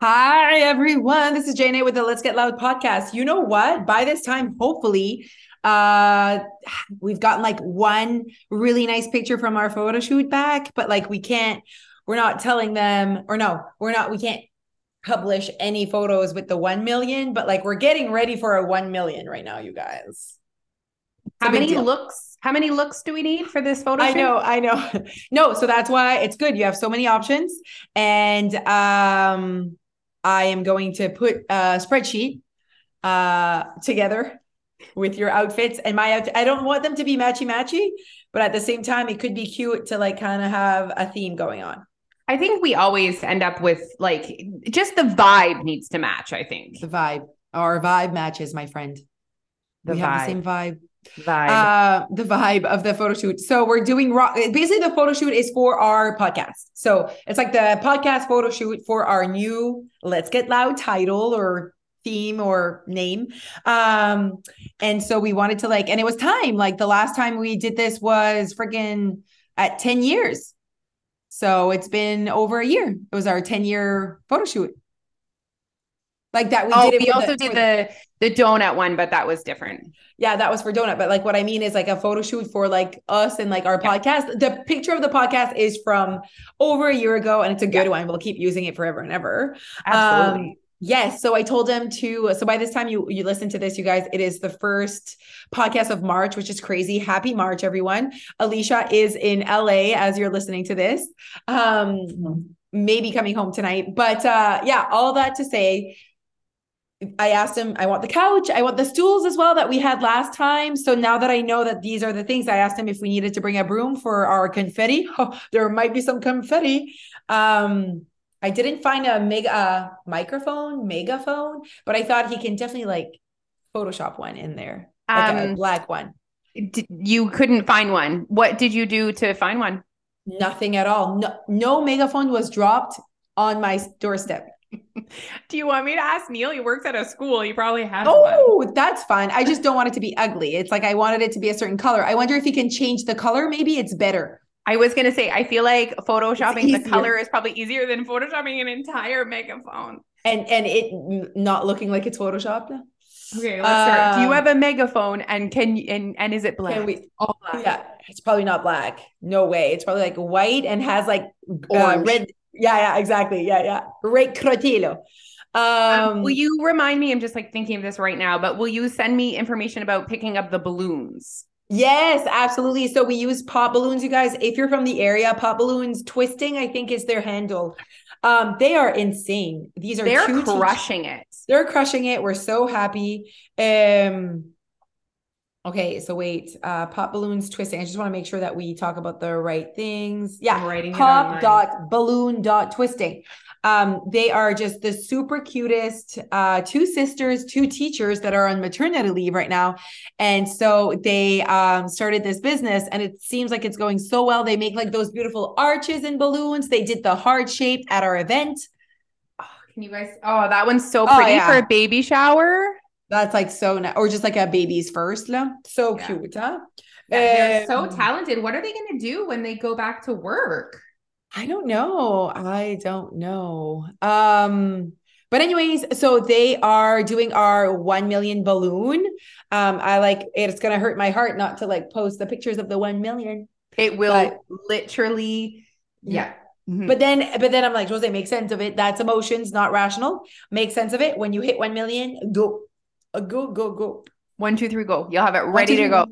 Hi, everyone. This is Jane with the Let's Get Loud podcast. You know what? By this time, hopefully, uh we've gotten like one really nice picture from our photo shoot back, but like we can't, we're not telling them, or no, we're not, we can't publish any photos with the 1 million, but like we're getting ready for a 1 million right now, you guys. How many deal. looks? How many looks do we need for this photo? I know, I know. No, so that's why it's good. You have so many options, and um, I am going to put a spreadsheet uh together with your outfits and my out- I don't want them to be matchy matchy, but at the same time, it could be cute to like kind of have a theme going on. I think we always end up with like just the vibe needs to match. I think the vibe, our vibe matches, my friend. The we vibe. have the same vibe. Vibe. Uh, the vibe of the photo shoot. So we're doing raw. Basically, the photo shoot is for our podcast. So it's like the podcast photo shoot for our new "Let's Get Loud" title or theme or name. Um, and so we wanted to like, and it was time. Like the last time we did this was freaking at ten years. So it's been over a year. It was our 10 year photo shoot. Like that. We oh, did it. We also the, did the, the donut one, but that was different. Yeah, that was for donut. But like what I mean is like a photo shoot for like us and like our yeah. podcast. The picture of the podcast is from over a year ago and it's a good yeah. one. We'll keep using it forever and ever. Absolutely. Um, Yes. So I told him to. So by this time you you listen to this, you guys, it is the first podcast of March, which is crazy. Happy March, everyone. Alicia is in LA as you're listening to this. Um, maybe coming home tonight. But uh yeah, all that to say, I asked him, I want the couch, I want the stools as well that we had last time. So now that I know that these are the things, I asked him if we needed to bring a broom for our confetti. Oh, there might be some confetti. Um, I didn't find a mega uh, microphone, megaphone, but I thought he can definitely like Photoshop one in there, like um, a black one. you couldn't find one. What did you do to find one? Nothing at all. No, no megaphone was dropped on my doorstep. Do you want me to ask Neil? He works at a school. He probably has. Oh, one. that's fine. I just don't want it to be ugly. It's like I wanted it to be a certain color. I wonder if he can change the color. Maybe it's better. I was gonna say, I feel like photoshopping the color is probably easier than photoshopping an entire megaphone. And and it not looking like it's photoshopped. Okay, let's start. Do you um, have a megaphone and can you and and is it black? We, All black. Yeah, it's probably not black. No way. It's probably like white and has like uh, red. Yeah, yeah, exactly. Yeah, yeah. Red crotilo. Um, um, will you remind me? I'm just like thinking of this right now, but will you send me information about picking up the balloons? Yes, absolutely. So we use pop balloons, you guys. If you're from the area, pop balloons twisting, I think is their handle. Um, they are insane. These are they're crushing it. They're crushing it. We're so happy. Um okay, so wait, uh pop balloons twisting. I just want to make sure that we talk about the right things. Yeah, pop dot balloon dot twisting. Um, they are just the super cutest uh, two sisters, two teachers that are on maternity leave right now. And so they um, started this business and it seems like it's going so well. They make like those beautiful arches and balloons. They did the heart shape at our event. Oh, can you guys? Oh, that one's so oh, pretty oh, yeah. for a baby shower. That's like so nice. Or just like a baby's first. So yeah. cute, huh? Yeah, they're um, so talented. What are they going to do when they go back to work? I don't know. I don't know. Um, but anyways, so they are doing our 1 million balloon. Um, I like it's gonna hurt my heart not to like post the pictures of the 1 million. It will but, literally, yeah. Mm-hmm. But then, but then I'm like, Jose, make sense of it. That's emotions, not rational. Make sense of it. When you hit 1 million, go, uh, go, go, go. One, two, three, go. You'll have it ready to go.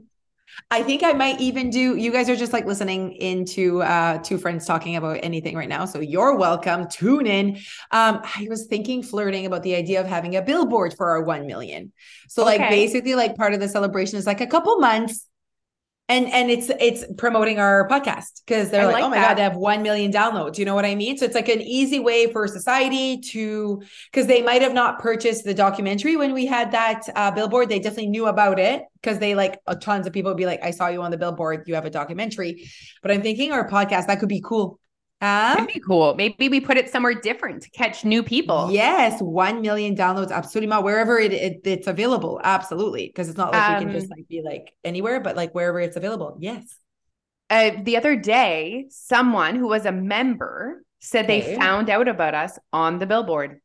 I think I might even do you guys are just like listening into uh two friends talking about anything right now. So you're welcome. Tune in. Um I was thinking flirting about the idea of having a billboard for our 1 million. So okay. like basically like part of the celebration is like a couple months and and it's it's promoting our podcast because they're like, like, oh my that. god they have 1 million downloads. You know what i mean? So it's like an easy way for society to because they might have not purchased the documentary when we had that uh, billboard. They definitely knew about it because they like uh, tons of people would be like i saw you on the billboard. You have a documentary. But i'm thinking our podcast that could be cool That'd be cool. Maybe we put it somewhere different to catch new people. Yes, one million downloads, absolutely, wherever it, it it's available, absolutely, because it's not like um, we can just um, like be like anywhere, but like wherever it's available. Yes. Uh, the other day, someone who was a member said okay. they found out about us on the billboard.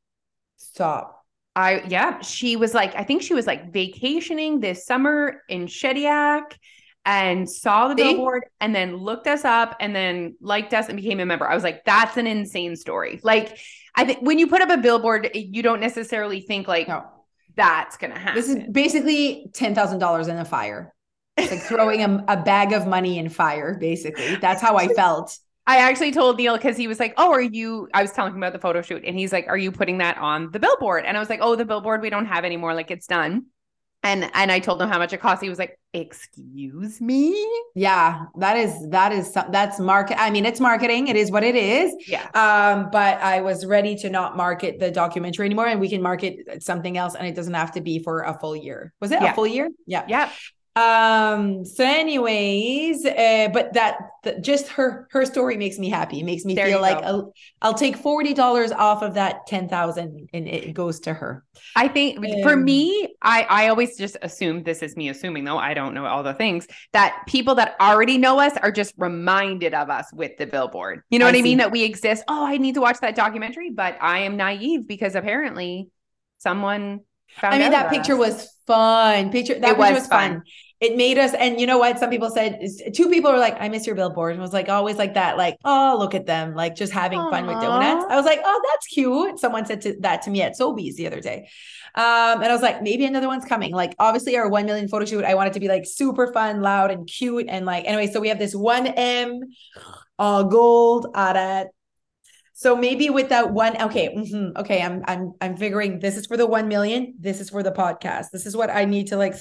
Stop. I yeah, she was like, I think she was like vacationing this summer in Shediac and saw the See? billboard and then looked us up and then liked us and became a member. I was like, that's an insane story. Like, I think when you put up a billboard, you don't necessarily think like No. that's gonna happen. This is basically ten thousand dollars in a fire. It's like throwing a, a bag of money in fire, basically. That's how I felt. I actually told Neil because he was like, "Oh, are you?" I was telling him about the photo shoot, and he's like, "Are you putting that on the billboard?" And I was like, "Oh, the billboard we don't have anymore. Like it's done." And and I told him how much it cost. He was like, "Excuse me." Yeah, that is that is that's market. I mean, it's marketing. It is what it is. Yeah. Um, but I was ready to not market the documentary anymore, and we can market something else, and it doesn't have to be for a full year. Was it Yeah. a full year? Yeah. Yeah. Um. So, anyways, uh, but that, that just her her story makes me happy. It makes me There feel like. I'll, I'll take forty dollars off of that ten thousand, and it goes to her. I think for Um, me, I I always just assume this is me assuming though I don't know all the things that people that already know us are just reminded of us with the billboard. You know I what I mean? That we exist. Oh, I need to watch that documentary, but I am naive because apparently someone I mean, that picture us. was fun. Picture that It picture was was fun. fun. It made us, and you know what? Some people said two people were like, "I miss your billboard," and was like always like that, like, "Oh, look at them, like just having fun with donuts." I was like, "Oh, that's cute." Someone said to, that to me at Sobeys the other day, um, and I was like, maybe another one's coming. Like, obviously, our one million photo shoot, I want it to be like super fun, loud, and cute, and like anyway. So we have this one M, uh, gold arat. So maybe with that one, okay, mhm, okay, I'm I'm I'm figuring this is for the one million. This is for the podcast. This is what I need to like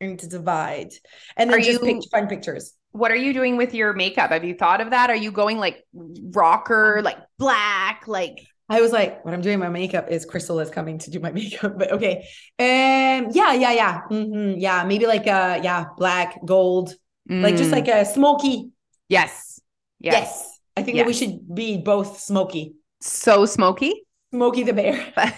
need to divide, and then Are just you- pick fun pictures. What are you doing with your makeup? Have you thought of that? Are you going like rocker, like black, like I was like, what I'm doing my makeup is Crystal is coming to do my makeup, but okay, um, yeah, yeah, yeah, mhm, yeah, maybe like uh, yeah, black, gold, like just Mm, like a smoky. yes, yes, Yes, I think that we should be both smoky. so smoky. Smokey the bear.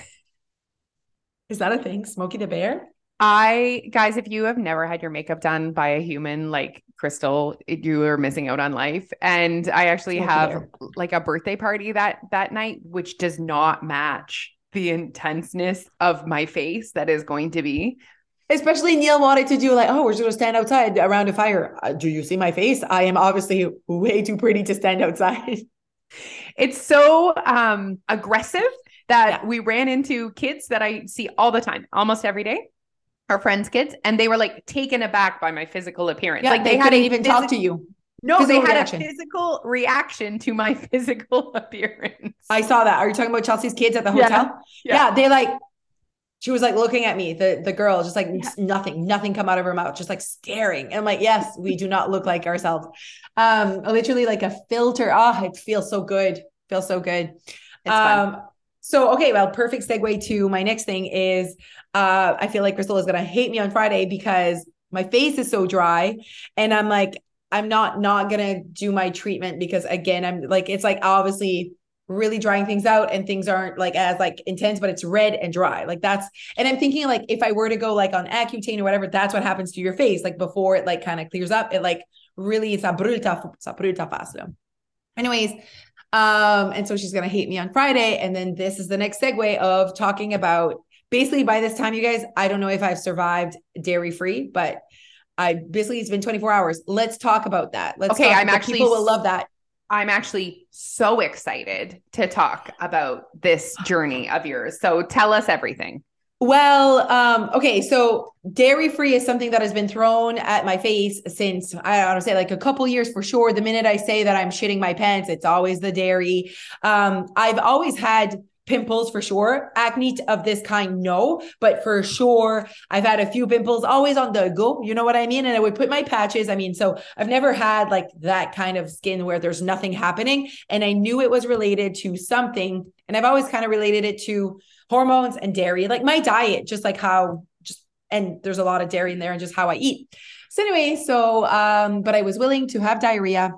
Is that a thing? Smokey the bear? I guys, if you have never had your makeup done by a human like Crystal, you are missing out on life. And I actually Smoky have bear. like a birthday party that that night, which does not match the intenseness of my face that is going to be. Especially Neil wanted to do like, oh, we're just gonna stand outside around a fire. Uh, do you see my face? I am obviously way too pretty to stand outside. It's so um aggressive that Yeah. we ran into kids that I see all the time, almost every day. Our friends' kids, and they were like taken aback by my physical appearance. Yeah, like they, they, had couldn't a even talk to you. No, they had reaction. a physical reaction to my physical appearance. I saw that. Are you talking about Chelsea's kids at the Yeah. hotel? Yeah. Yeah, they like. She was like looking at me, the the girl, just like Yeah. nothing, nothing come out of her mouth, just like staring. And I'm like, yes, we do not look like ourselves. Um, literally like a filter. Oh, it feels so good. Feels so good. It's fun. Um, so okay, well, perfect segue to my next thing is uh I feel like Crystal is gonna hate me on Friday because my face is so dry and I'm like, I'm not not gonna do my treatment because again, I'm like, it's like obviously really drying things out and things aren't like as like intense, but it's red and dry. Like that's and I'm thinking like if I were to go like on Accutane or whatever, that's what happens to your face. Like before it like kind of clears up, it like really it's a bruta, it's a bruta fácil. Anyways, um, and so she's gonna hate me on Friday. And then this is the next segue of talking about basically by this time, you guys, I don't know if I've survived dairy free, but I basically it's been 24 hours. Let's talk about that. Let's Okay, talk- I'm actually people will love that. I'm actually so excited to talk about this journey of yours. So tell us everything. Well, um, okay, so dairy free is something that has been thrown at my face since I don't want to say like a couple years for sure. The minute I say that I'm shitting my pants, it's always the dairy. Um, I've always had pimples for sure. Acne of this kind, no, but for sure, I've had a few pimples always on the go. You know what I mean? And I would put my patches. I mean, so I've never had like that kind of skin where there's nothing happening. And I knew it was related to something. And I've always kind of related it to hormones and dairy, like my diet, just like how just and there's a lot of dairy in there and just how I eat. So anyway, so um, but I was willing to have diarrhea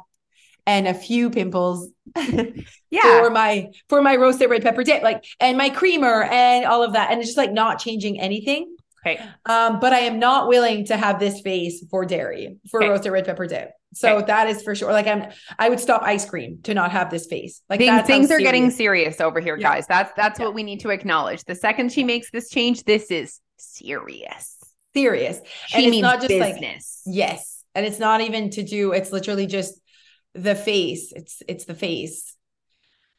and a few pimples Yeah. for my for my roasted red pepper dip, like and my creamer and all of that. And it's just like not changing anything. okay. Um, but I am not willing to have this face for dairy for Okay. roasted red pepper dip. So Okay. that is for sure. Like I'm, I would stop ice cream to not have this face. Like Things, things are getting serious- over here, Yeah. guys. That's that's Yeah. what we need to acknowledge. The second she makes this change, this is serious. serious. She And it's means not just like- business. Yes. And it's not even to do, it's literally just the face. It's it's the face.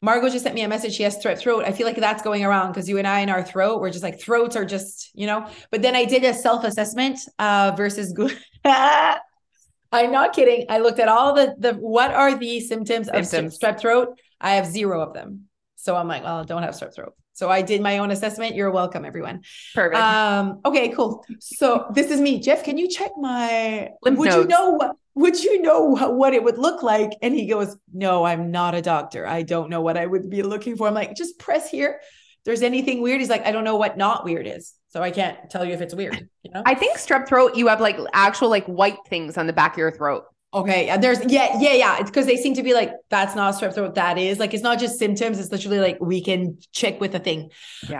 Margot just sent me a message. She has strep throat. I feel like that's going around because you and I in our throat, we're just like throats are just, you know. But then I did a self-assessment uh versus good. I'm not kidding. I looked at all the the what are the symptoms, of strep throat. I have zero of them. So I'm like, well, I don't have strep throat. So I did my own assessment. You're welcome, everyone. Perfect. Um, okay, cool. So this is me. Jeff, can you check my Lymph would you know what would you know what, it would look like? And he goes, No, I'm not a doctor. I don't know what I would be looking for. I'm like, just press here. If there's anything weird. He's like, I don't know what not weird is. So I can't tell you if it's weird. You know? I think strep throat, you have like actual like white things on the back of your throat. okay. There's yeah, yeah, yeah. It's because they seem to be like, that's not strep throat. That is like it's not just symptoms, it's literally like we can check with a thing. Yeah.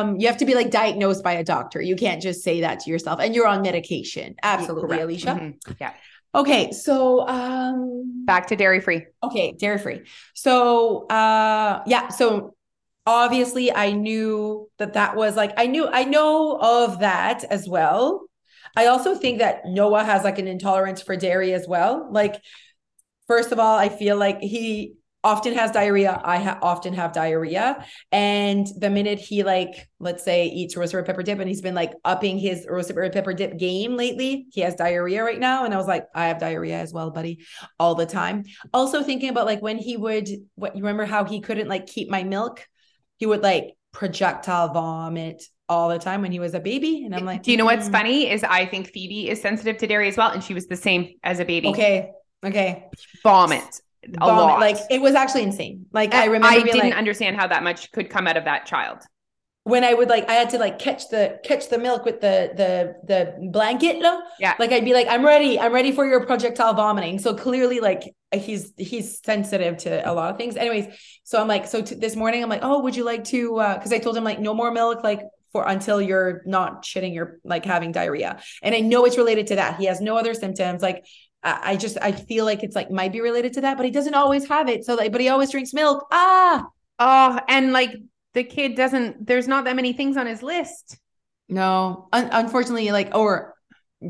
Um, you have to be like diagnosed by a doctor. You can't just say that to yourself. And you're on medication. Absolutely, Correct. Alicia. Mhm. Yeah. Okay, so um Back to dairy free. okay, dairy free. So uh yeah, so obviously I knew that that was like I knew I know of that as well. I also think that Noah has like an intolerance for dairy as well. Like first of all, I feel like he often has diarrhea. I ha- often have diarrhea. And the minute he like, let's say eats roasted red pepper dip and he's been like upping his roasted red pepper dip game lately, he has diarrhea right now. And I was like, I have diarrhea as well, buddy, all the time. Also thinking about like when he would, what you remember how he couldn't like keep my milk? He would like projectile vomit all the time when he was a baby. And I'm like, Do you know what's "Mm, funny? Is I think Phoebe is sensitive to dairy as well, and she was the same as a baby. Okay. Okay. Vomit a Vomit. lot. Like it was actually insane. Like I And remember I didn't like, understand how that much could come out of that child. when I would like I had to like catch the catch the milk with the the the blanket. no? Yeah. Like I'd be like, I'm ready. I'm ready for your projectile vomiting. So clearly, like he's he's sensitive to a lot of things. Anyways, so I'm like, so t- this morning I'm like, oh, would you like to? uh Because I told him like no more milk, like for until you're not shitting, you're like having diarrhea. And I know it's related to that. He has no other symptoms. Like I, just I feel like it's like might be related to that, but he doesn't always have it. So like, but he always drinks milk. Ah. Oh, and like the kid doesn't. There's not that many things on his list. No, Un- unfortunately, like or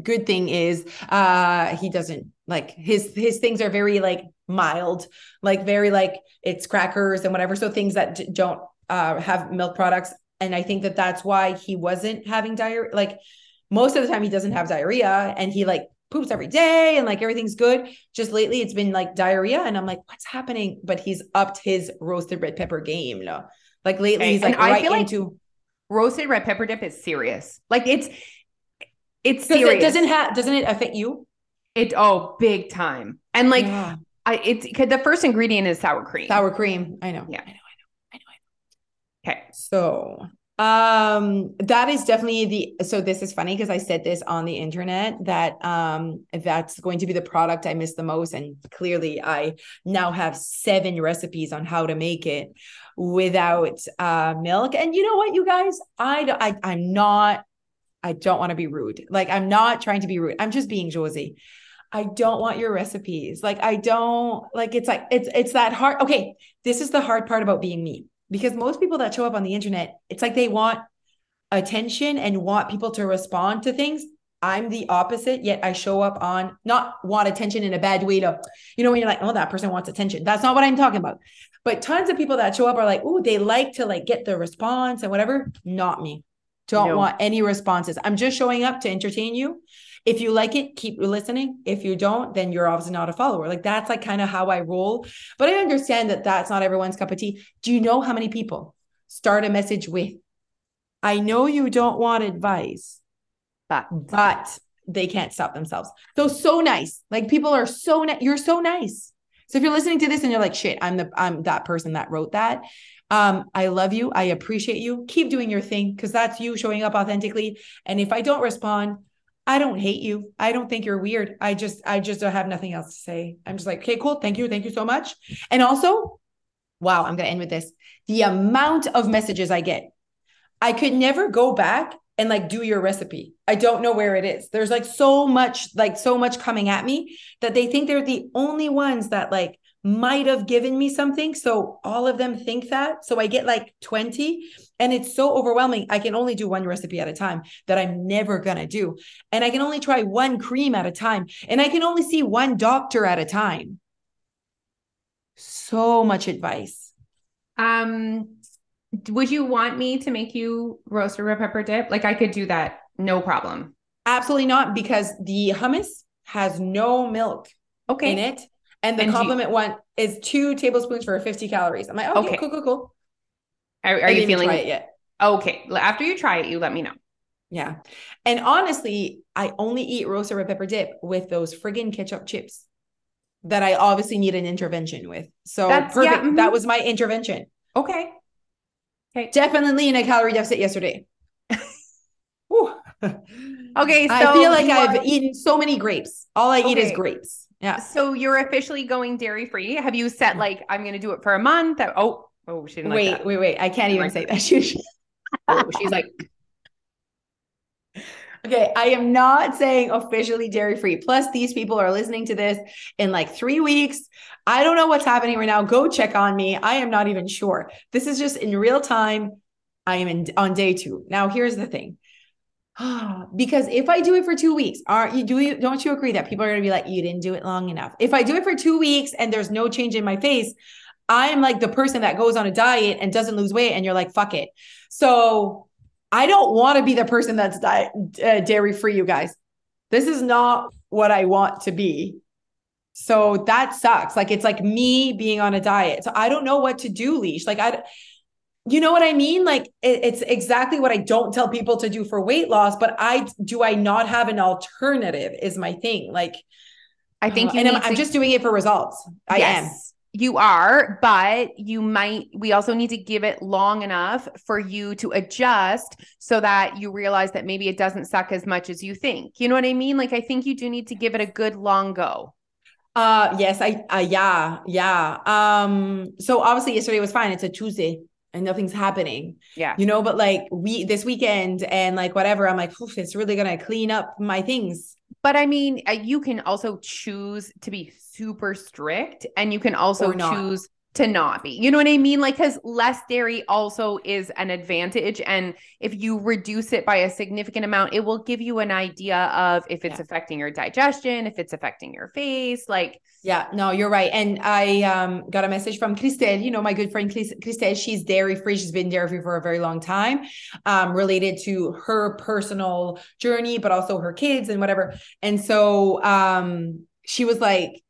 good thing is uh he doesn't like his his things are very like mild, like very like it's crackers and whatever. So things that d- don't uh have milk products, and I think that that's why he wasn't having diarrhea. Like most of the time, he doesn't have diarrhea, and he like poops every day and like everything's good. Just lately, it's been like diarrhea, and I'm like, what's happening? But he's upped his roasted red pepper game. No, like lately, Okay, he's like and I right feel like into. Roasted red pepper dip is serious. Like it's it's serious. it doesn't have doesn't it affect you? It oh big time. And like Yeah. I it's 'cause the first ingredient is sour cream. sour cream. I know. Yeah. I know. I know. I know. I know. Okay. So um that is definitely the so this is funny because I said this on the internet that um that's going to be the product I miss the most and clearly I now have seven recipes on how to make it without uh milk. And you know what you guys? I don't I I'm not I don't want to be rude. Like I'm not trying to be rude. I'm just being Josie. I don't want your recipes. Like I don't like it's like it's it's that hard okay this is the hard part about being me because most people that show up on the internet, it's like they want attention and want people to respond to things. I'm the opposite, yet I show up on not want attention in a bad way to, you know, when you're like, oh, that person wants attention. That's not what I'm talking about. But tons of people that show up are like, oh, they like to like get the response and whatever. Not me. Don't No. want any responses. I'm just showing up to entertain you. If you like it, keep listening. If you don't, then you're obviously not a follower. Like that's like kind of how I roll. But I understand that that's not everyone's cup of tea. Do you know how many people start a message with, I know you don't want advice, But but they can't stop themselves. So, so nice. Like people are so nice. You're so nice. So if you're listening to this and you're like, shit, I'm the, I'm that person that wrote that. Um, I love you. I appreciate you. Keep doing your thing because that's you showing up authentically. And if I don't respond, I don't hate you. I don't think you're weird. I just, I just don't have nothing else to say. I'm just like, okay, cool. Thank you. Thank you so much. And also, wow, I'm going to end with this. The amount of messages I get, I could never go back and like do your recipe. I don't know where it is. There's like so much, like so much coming at me that they think they're the only ones that like might have given me something. So all of them think that. So I get like 20 and it's so overwhelming. I can only do one recipe at a time that I'm never going to do. And I can only try one cream at a time. And I can only see one doctor at a time. So much advice. Um, would you want me to make you roasted red pepper dip? Like I could do that, no problem. Absolutely not, because the hummus has no milk Okay. in it. And the And do you- one is two tablespoons for 50 calories. I'm like, okay, Okay. cool, cool, cool. Are, are you feeling it yet? okay? After you try it, you let me know. Yeah. And honestly, I only eat roasted red pepper dip with those friggin' ketchup chips that I obviously need an intervention with. So That's- yeah, perfect. That mm-hmm. was my intervention. Okay. Okay. Definitely in a calorie deficit yesterday. Okay. So I feel like I've eaten so many grapes. All I eat is grapes. Yeah. So you're officially going dairy free. Have you set like I'm going to do it for a month? Oh, oh, she didn't wait, like that. wait, wait. I can't even Like say that. She- Oh, she's like, Okay, I am not saying officially dairy free. Plus, these people are listening to this in like three weeks. I don't know what's happening right now. Go check on me. I am not even sure. This is just in real time. I am in on day two. Now, here's the thing. because if I do it for two weeks, aren't you do you don't you agree that people are gonna be like, you didn't do it long enough? If I do it for two weeks and there's no change in my face, I am like the person that goes on a diet and doesn't lose weight, and you're like, fuck it. So I don't want to be the person that's diet uh, dairy free, you guys. This is not what I want to be. So that sucks. Like it's like me being on a diet. So I don't know what to do, leash. Like I, you know what I mean? Like it, it's exactly what I don't tell people to do for weight loss. But I do I not have an alternative? Is my thing. Like I think you and I'm, need I'm just doing it for results. I am. You are, but you might, we also need to give it long enough for you to adjust so that you realize that maybe it doesn't suck as much as you think. You know what I mean? Like, I think you do need to give it a good long go. Uh yes, I uh, yeah, yeah. Um so obviously yesterday was fine. It's a Tuesday and nothing's happening. Yeah. You know, but like we this weekend and like whatever, I'm like, "Oof, it's really gonna clean up my things. But I mean, uh, you can also choose to be super strict and you can also choose to not be. You know what I mean? Like, because less dairy also is an advantage. And if you reduce it by a significant amount, it will give you an idea of if it's Yeah. affecting your digestion, if it's affecting your face. Like, Yeah, no, you're right. And I um got a message from Christelle, you know, my good friend Chris- Christelle. She's dairy free. She's been dairy free for a very long time, um, related to her personal journey, but also her kids and whatever. And so um she was like,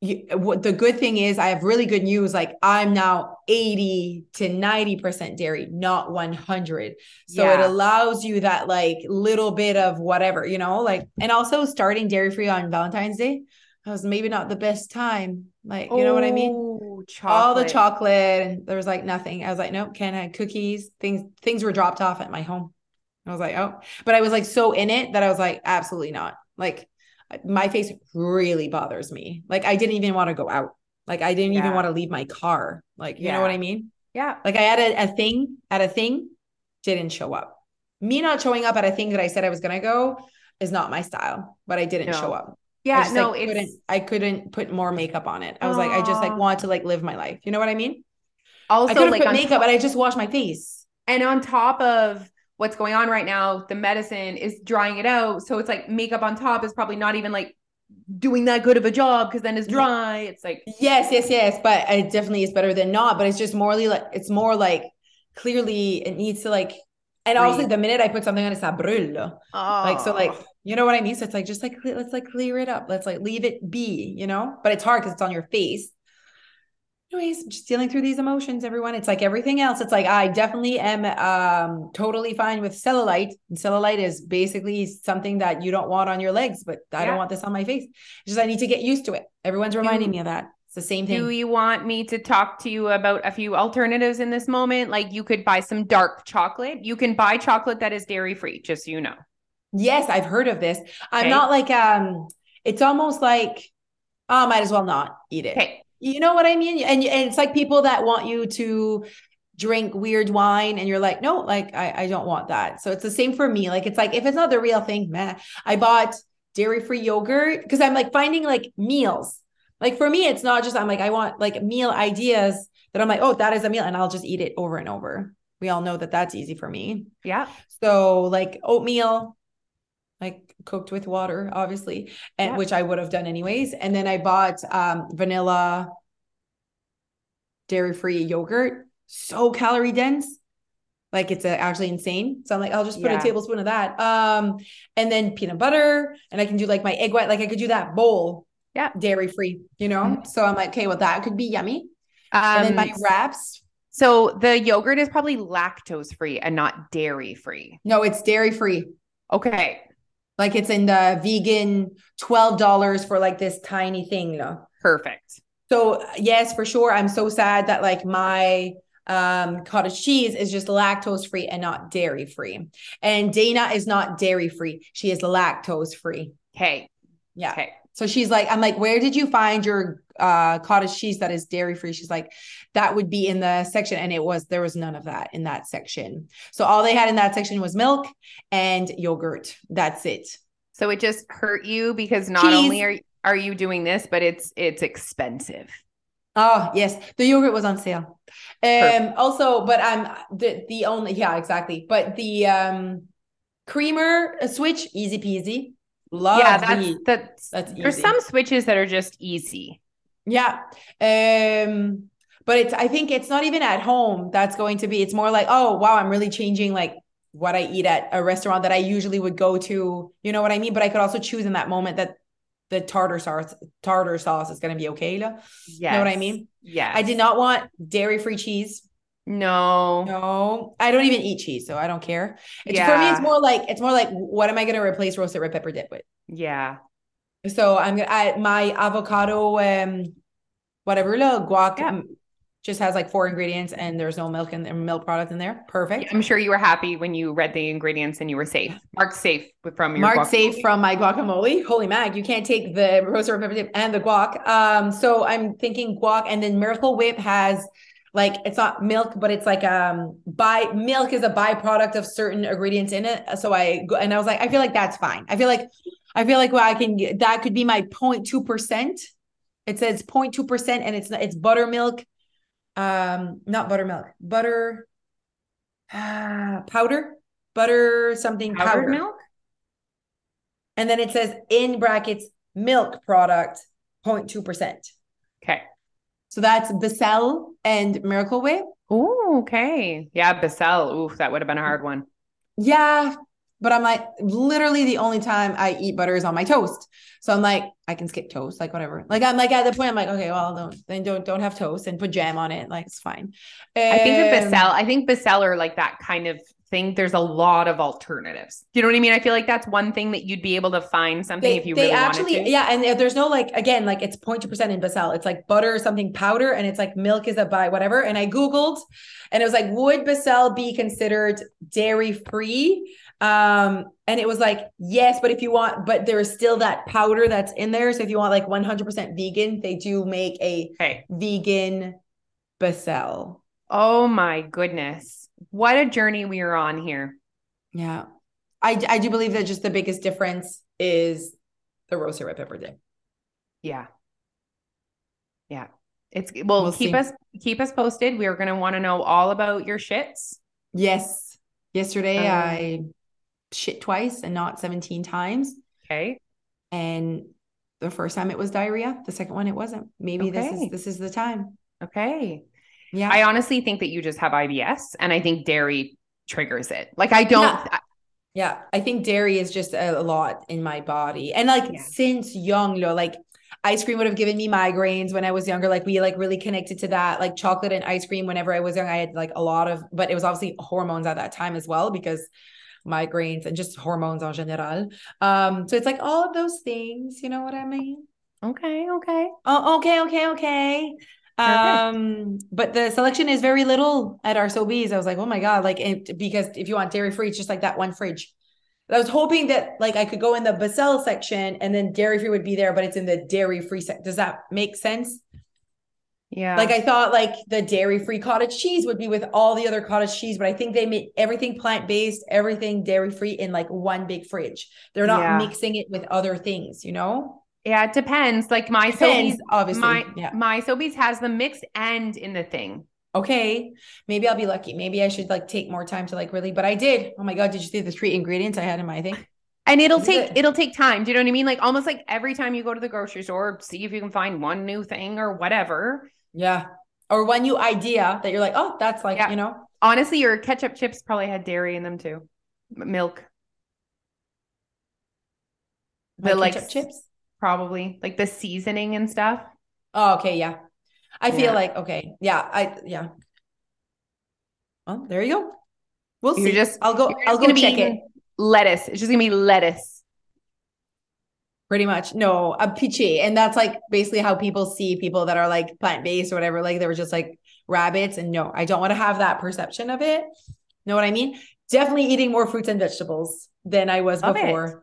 you, what the good thing is I have really good news. Like I'm now 80 to 90% dairy, not 100. So it allows you that like little bit of whatever, you know, like, and also starting dairy free on Valentine's Day was maybe not the best time. Like, you know what I mean? Oh, All the chocolate. chocolate and there was like nothing. I was like, nope, can't have cookies. Things, things were dropped off at my home. I was like, oh, but I was like so in it that I was like, absolutely not. Like my face really bothers me. Like I didn't even want to go out. Like I didn't even want to leave my car. Like, you know what I mean? Yeah. Like I had a, a thing at a thing, didn't show up. Me not showing up at a thing that I said I was gonna go is not my style, but I didn't show No. up. I Yeah. just, No, like, it's. couldn't I couldn't put more makeup on it. I was like, I just like want to like live my life. You know what I mean? Also, I could have like put makeup, top- but I just washed my face. And on top of what's going on right now, the medicine is drying it out. So it's like makeup on top is probably not even like doing that good of a job because then it's dry. It's like, Yes, yes, yes. But it definitely is better than not. But it's just morely like it's more like clearly it needs to like and Breathe. the minute I put something on it's a brûle. oh, Like so like you know what I mean? So it's like just like let's like clear it up. Let's like leave it be, you know? But it's hard because it's on your face. Anyways, just dealing through these emotions, everyone. It's like everything else. It's like I definitely am um totally fine with cellulite. And cellulite is basically something that you don't want on your legs, but I Yeah. don't want this on my face. It's just I need to get used to it. Everyone's reminding Do- me of that. It's the same thing. Do you want me to talk to you about a few alternatives in this moment? Like you could buy some dark chocolate. You can buy chocolate that is dairy free, just so you know. Yes, I've heard of this. I'm Okay. not like um it's almost like oh, might as well not eat it. Okay. You know what I mean? And and it's like people that want you to drink weird wine and you're like, no, like I, I don't want that. So it's the same for me. Like it's like if it's not the real thing, man. I bought dairy-free yogurt because I'm like finding like meals. Like for me, it's not just I'm like, I want like meal ideas that I'm like, oh, that is a meal, and I'll just eat it over and over. We all know that that's easy for me. Yeah. So like oatmeal, like cooked with water, obviously, and Yeah. which I would have done anyways. And then I bought um vanilla dairy-free yogurt, so calorie dense. Like it's uh actually insane. So I'm like, I'll just put Yeah. a tablespoon of that. Um, and then peanut butter, and I can do like my egg white, like I could do that bowl, Yeah. dairy-free, you know. Mhm. So I'm like, okay, well, that could be yummy. Um, and then my wraps. so the yogurt is probably lactose free and not dairy free. No, it's dairy-free. Okay. Like it's in the vegan $12 for like this tiny thing, know. Perfect. So yes, for sure. I'm so sad that like my um cottage cheese is just lactose free and not dairy free. And Dana is not dairy free. She is lactose free. Okay. Yeah. Okay. So she's like, I'm like, where did you find your uh cottage cheese that is dairy free? She's like, that would be in the section. And it was there was none of that in that section. So all they had in that section was milk and yogurt. That's it. So it just hurt you because not Cheese. only are are you doing this, but it's it's expensive. Oh yes, the yogurt was on sale. Um Perfect. also, but I'm the the only yeah, exactly. But the um creamer uh, switch, easy peasy. Love yeah, that's the- that's, that's there's some switches that are just easy. yeah. Um but it's I think it's not even at home that's going to be it's more like, oh wow, I'm really changing like what I eat at a restaurant that I usually would go to. You know what I mean? But I could also choose in that moment that the tartar sauce tartar sauce is going to be okay. Yeah. Know what I mean? Yeah. I did not want dairy-free cheese. No. No, I don't even eat cheese, so I don't care. It's for me. It's more like it's more like what am I going to replace roasted red pepper dip with? Yeah. So I'm gonna I, my avocado, um, whatever, little guac, Yeah. just has like four ingredients, and there's no milk and milk product in there. Perfect. I'm sure you were happy when you read the ingredients and you were safe. Marked safe from your Mark safe from my guacamole. Holy mag, you can't take the roasted red pepper dip and the guac. Um, so I'm thinking guac, and then Miracle Whip has like it's not milk, but it's like um by milk is a byproduct of certain ingredients in it. So I go and I was like, I feel like that's fine. I feel like I feel like well, I can get that could be my 0.2 percent. It says 0.2 percent, and it's it's buttermilk, um, not buttermilk, butter ah, powder, butter something powdered powder milk. and then it says in brackets milk product 0.2%. Okay. So that's Becel and Miracle Whip. Oh, okay. Yeah, Becel. Ooh, that would have been a hard one. Yeah, but I'm like literally the only time I eat butter is on my toast. So I'm like I can skip toast, like whatever. Like I'm like at the point I'm like okay, well don't then don't don't have toast and put jam on it. Like it's fine. I think the Um, Becel, I think Becel are like that kind of thing. There's a lot of alternatives. Do you know what I mean? I feel like that's one thing that you'd be able to find something They, if you they really actually, wanted to. yeah, and there's no like again, like it's 0.2% in Becel. It's like butter or something powder, and it's like milk is a by whatever. And I googled, and it was like, would Becel be considered dairy free? Um, and it was like yes, but if you want, but there is still that powder that's in there. So if you want like 100% vegan, they do make a Okay. vegan Becel. Oh my goodness. What a journey we are on here. Yeah, I I do believe that just the biggest difference is the roasted red pepper day. Yeah. Yeah. It's well, We'll keep see. us keep us posted. We are gonna want to know all about your shits. Yes. Yesterday Um, I shit twice and not 17 times. Okay. And the first time it was diarrhea. The second one it wasn't. Maybe this is this is the time. Okay. Yeah. I honestly think that you just have IBS and I think dairy triggers it. Like I don't Yeah. yeah. I think dairy is just a, a lot in my body. And like Yeah. since young, lo, like ice cream would have given me migraines when I was younger. Like we like really connected to that. Like chocolate and ice cream whenever I was young, I had like a lot of, but it was obviously hormones at that time as well because migraines and just hormones en general. Um, so it's like all of those things, you know what I mean? Okay, okay. Oh, okay, okay, okay. Um, but the selection is very little at our Sobeys. I was like, oh my God, like it, because if you want dairy free, it's just like that one fridge. I was hoping that like I could go in the Becel section and then dairy free would be there, but it's in the dairy free sec. Does that make sense? Yeah. Like I thought like the dairy-free cottage cheese would be with all the other cottage cheese, but I think they made everything plant-based, everything dairy-free in like one big fridge. They're not Yeah. mixing it with other things, you know? Yeah, it depends. Like my Depends, Sobeys, obviously. my yeah. my Sobeys has the mixed and in the thing. Okay. Maybe I'll be lucky. Maybe I should like take more time to like really, but I did. Oh my God, did you see the three ingredients I had in my thing? And it'll Is take it? it'll take time. Do you know what I mean? Like almost like every time you go to the grocery store, see if you can find one new thing or whatever. Yeah. Or one new idea that you're like, oh, that's like, Yeah. you know, Honestly, your ketchup chips probably had dairy in them too. Milk. my The, like, chips. Probably. Like the seasoning and stuff. Oh, okay. Yeah. I feel Yeah. like, okay. Yeah. I, yeah. Well, there you go. We'll You're see. just- I'll go, I'll go check it. Lettuce. It's just gonna be lettuce. Pretty much. No, a piche. And that's like basically how people see people that are like plant based or whatever. Like they were just like rabbits. And no, I don't want to have that perception of it. Know what I mean? Definitely eating more fruits and vegetables than I was Love it.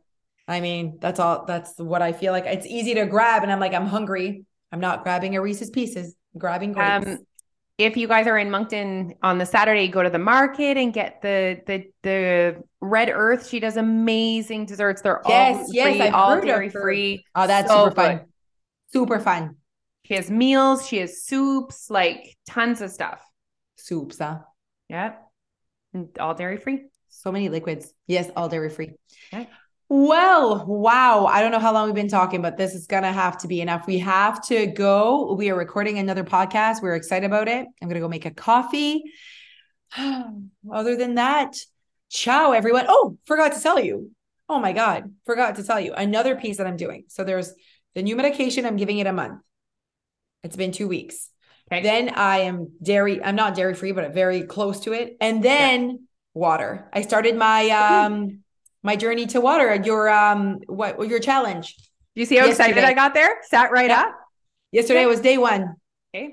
I mean, that's all that's what I feel like. It's easy to grab, and I'm like, I'm hungry. I'm not grabbing a Reese's pieces, I'm grabbing grapes. Um, if you guys are in Moncton on the Saturday, go to the market and get the the the Red Earth. She does amazing desserts. They're Yes, all yes, free, I've all dairy free. oh, that's so super fun. good. Super fun. She has meals. She has soups, like tons of stuff. Soups, huh? Yeah, And all dairy free. So many liquids. Yes, all dairy free. Okay. Well, wow. I don't know how long we've been talking, but this is going to have to be enough. We have to go. We are recording another podcast. We're excited about it. I'm going to go make a coffee. Other than that, ciao, everyone. Oh, forgot to tell you. Oh my God, forgot to tell you another piece that I'm doing. So there's the new medication. I'm giving it a month. It's been two weeks. Okay. Then I am dairy. I'm not dairy free, but very close to it. And then water. I started my um my journey to water. Your um what your challenge you see how excited I got there? Sat right Yeah. up. yesterday Yeah. was day one. Okay.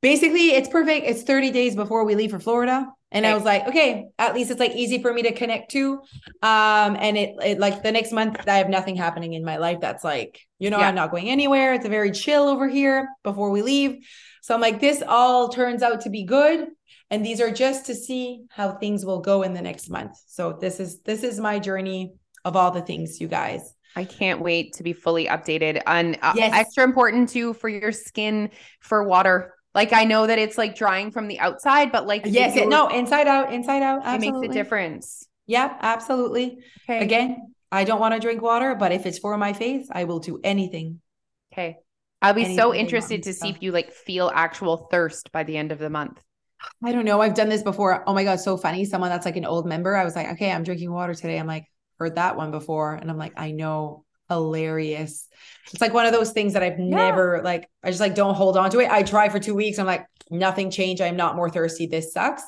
Basically, it's perfect. It's 30 days before we leave for Florida. And I was like, okay, at least it's like easy for me to connect to. Um, and it, it like the next month, I have nothing happening in my life that's like, you know, Yeah. I'm not going anywhere. It's a very chill over here before we leave. So I'm like, this all turns out to be good. And these are just to see how things will go in the next month. So this is this is my journey of all the things, you guys. I can't wait to be fully updated on uh, Yes. extra important too for your skin for water. Like I know that it's like drying from the outside, but like Yes, it, no, inside out, inside out. it makes a difference. Yeah, absolutely. Okay. Again, I don't want to drink water, but if it's for my face, I will do anything. Okay. I'll be Anything so interested to see if you like feel actual thirst by the end of the month. I don't know. I've done this before. Oh my God, so funny. Someone that's like an old member. I was like, okay, I'm drinking water today. I'm like, heard that one before. And I'm like, I know. Hilarious. It's like one of those things that I've never like, I just like don't hold on to it. I try for two weeks. I'm like, nothing changed. I'm not more thirsty. This sucks.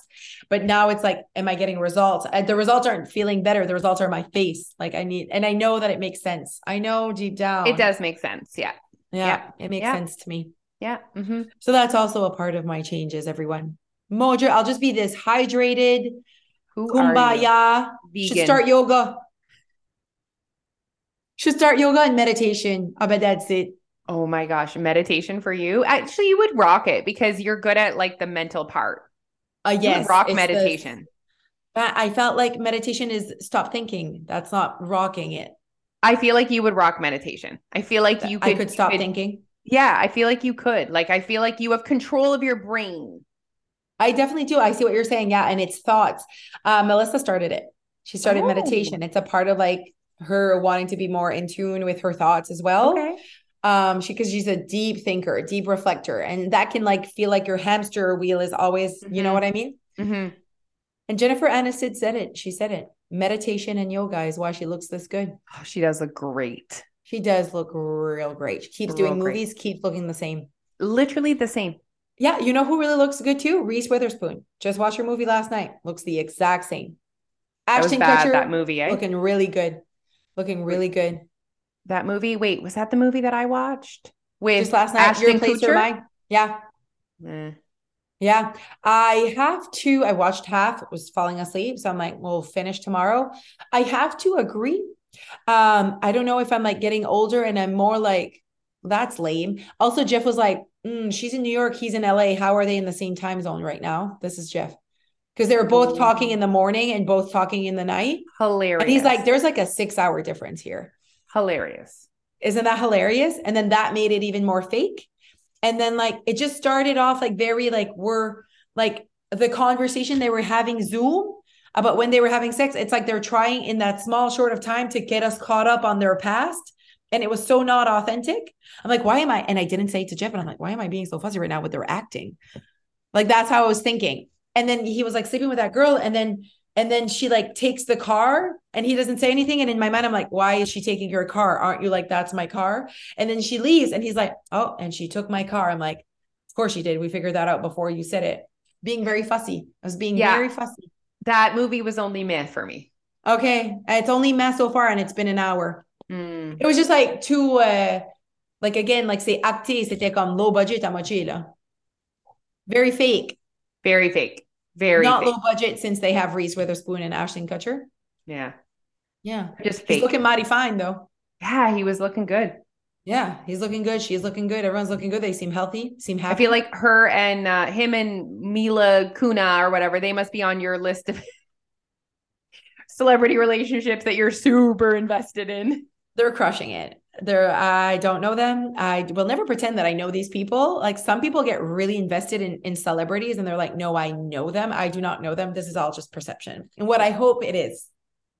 But now it's like, am I getting results? The results aren't feeling better. The results are my face. Like I need, and I know that it makes sense. I know deep down. It does make sense. Yeah. Yeah. Yeah. It makes Yeah. sense to me. Yeah. hmm So that's also a part of my changes, everyone. Modra, I'll just be this hydrated, Who kumbaya. Should start yoga. Should start yoga and meditation. I bet that's it. oh my gosh, meditation for you. Actually, you would rock it because you're good at like the mental part. Uh, yes. rock it's the- meditation. I felt like meditation is stop thinking. That's not rocking it. I feel like you would rock meditation. I feel like you could, I could stop could- thinking. Yeah, I feel like you could. Like I feel like you have control of your brain. I definitely do. I see what you're saying. Yeah. And it's thoughts. Uh, Melissa started it. She started Oh. meditation. It's a part of like her wanting to be more in tune with her thoughts as well. um she because she's a deep thinker a deep reflector and that can like feel like your hamster wheel is always you know Mhm. what i mean hmm and jennifer aniston said it she said it meditation and yoga is why she looks this good Oh, she does look great. she does look real great she keeps Real doing great. movies keeps looking the same Literally the same. Yeah you know who really looks good too reese witherspoon just watched her movie last night looks the exact same That was ashton bad, kutcher that movie, eh? looking really good looking really good That movie. Wait, was that the movie that I watched with just last night Ashton your place or Kutcher? mine yeah Eh. Yeah, I have to. I watched half, was falling asleep. So I'm like, we'll finish tomorrow. I have to agree. Um, I don't know if I'm like getting older and I'm more like that's lame. Also, Jeff was like, mm, she's in New York, he's in LA. How are they in the same time zone right now? This is Jeff. Because they were both talking in the morning and both talking in the night. Hilarious. And he's like, there's like a six hour difference here. hilarious. Isn't that hilarious? And then that made it even more fake. And then like it just started off like very like we're like the conversation they were having Zoom about when they were having sex. It's like they're trying in that small short of time to get us caught up on their past. And it was so not authentic. I'm like, why am I? And I didn't say it to Jeff, and I'm like, why am I being so fussy right now with their acting? Like that's how I was thinking. And then he was like sleeping with that girl, and then and then she like takes the car and he doesn't say anything. And in my mind, I'm like, why is she taking your car? Aren't you like, that's my car? And then she leaves and he's like, oh, and she took my car. I'm like, of course she did. We figured that out before you said it. Being very fussy. I was being Yeah. very fussy. That movie was only myth for me. Okay. It's only mess so far and it's been an hour. Mm. It was just like too, uh, like again, like say acté, c'était comme low budget à moitié, là. Very fake. Very fake. Very Not fake. low budget since they have Reese Witherspoon and Ashton Kutcher. Yeah. Yeah. Just He's looking mighty fine though. yeah, he was looking good. Yeah, he's looking good. She's looking good. Everyone's looking good. They seem healthy, seem happy. I feel like her and uh, him and Mila Kuna or whatever, they must be on your list of celebrity relationships that you're super invested in. They're crushing it. They're I don't know them. I will never pretend that I know these people. Like some people get really invested in in celebrities and they're like, "No, I know them. I do not know them. This is all just perception." And what I hope it is.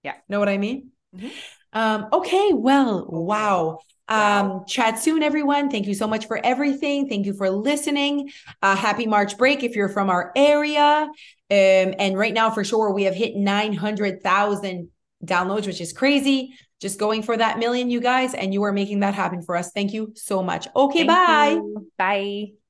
Yeah. Know what I mean? Mhm. Um okay, well, wow. Wow. Um, chat soon, everyone. Thank you so much for everything. Thank you for listening. Uh, happy March break if you're from our area. Um, and right now, for sure, we have hit 900,000 downloads, which is crazy. Just going for that million, you guys, and you are making that happen for us. Thank you so much. Okay, Thank bye. you. Bye.